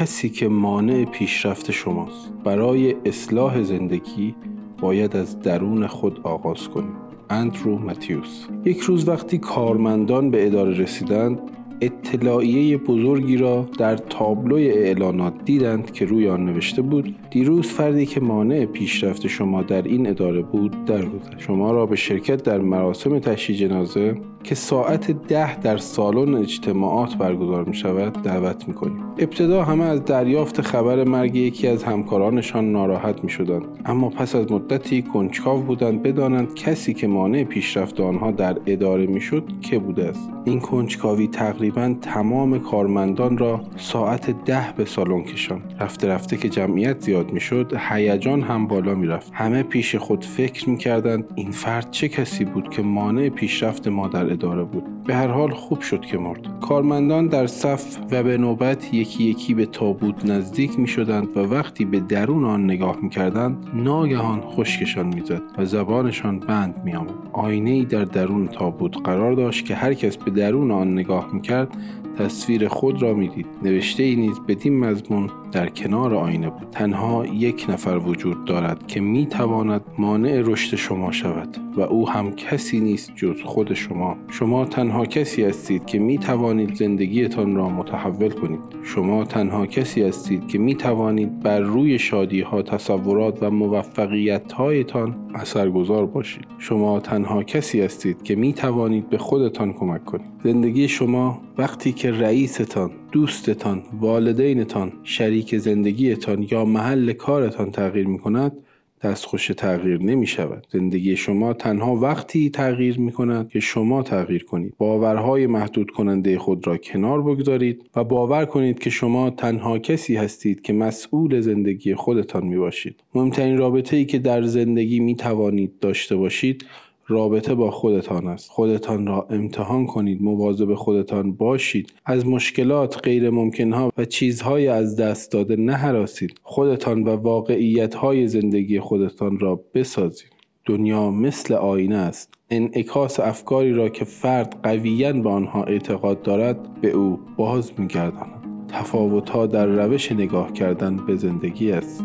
کسی که مانع پیشرفت شماست. برای اصلاح زندگی باید از درون خود آغاز کنیم. اندرو متیوس یک روز وقتی کارمندان به اداره رسیدند اطلاعیه بزرگی را در تابلوی اعلانات دیدند که روی آن نوشته بود دیروز فردی که مانع پیشرفت شما در این اداره بود درگذشت شما را به شرکت در مراسم تشییع جنازه که ساعت ده در سالن اجتماعات برگزار می شود دعوت می کنیم. ابتدا همه از دریافت خبر مرگ یکی از همکارانشان ناراحت می شدند اما پس از مدتی کنجکاو بودند بدانند کسی که مانع پیشرفت آنها در اداره می شد که بوده است. این کنجکاوی تقریبا تمام کارمندان را ساعت ده به سالن کشان رفته رفته که جمعیت زیاد می شد هیجان هم بالا می رفت همه پیش خود فکر می کردند این فرد چه کسی بود که مانع پیشرفت ما در اداره بود. به هر حال خوب شد که مرد. کارمندان در صف و به نوبت یکی یکی به تابوت نزدیک می شدند و وقتی به درون آن نگاه می کردند ناگهان خشکشان می‌زد و زبانشان بند می آمد. آینه ای در درون تابوت قرار داشت که هر کس به درون آن نگاه می کرد تصویر خود را می‌دید نوشته ای نیز بدین مضمون در کنار آینه بود. تنها یک نفر وجود دارد که می تواند مانع رشد شما شود و او هم کسی نیست جز خود شما. شما تنها کسی هستید که می توانید زندگیتان را متحول کنید. شما تنها کسی هستید که می توانید بر روی شادی ها تصورات و موفقیت هایتان اثرگذار باشید. شما تنها کسی هستید که می توانید به خودتان کمک کنید. زندگی شما وقتی که رئیستان دوستتان والدینتان شریک زندگیتان یا محل کارتان تغییر می کند دستخوش تغییر نمی شود. زندگی شما تنها وقتی تغییر می کند که شما تغییر کنید. باورهای محدود کننده خود را کنار بگذارید و باور کنید که شما تنها کسی هستید که مسئول زندگی خودتان می باشید. مهمترین رابطه ای که در زندگی می توانید داشته باشید رابطه با خودتان است. خودتان را امتحان کنید مواظب خودتان باشید. از مشکلات غیر ممکنها و چیزهای از دست داده نهراسید. خودتان و واقعیت های زندگی خودتان را بسازید. دنیا مثل آینه است. انعکاس افکاری را که فرد قویا به آنها اعتقاد دارد به او باز میگرداند. تفاوتها در روش نگاه کردن به زندگی است.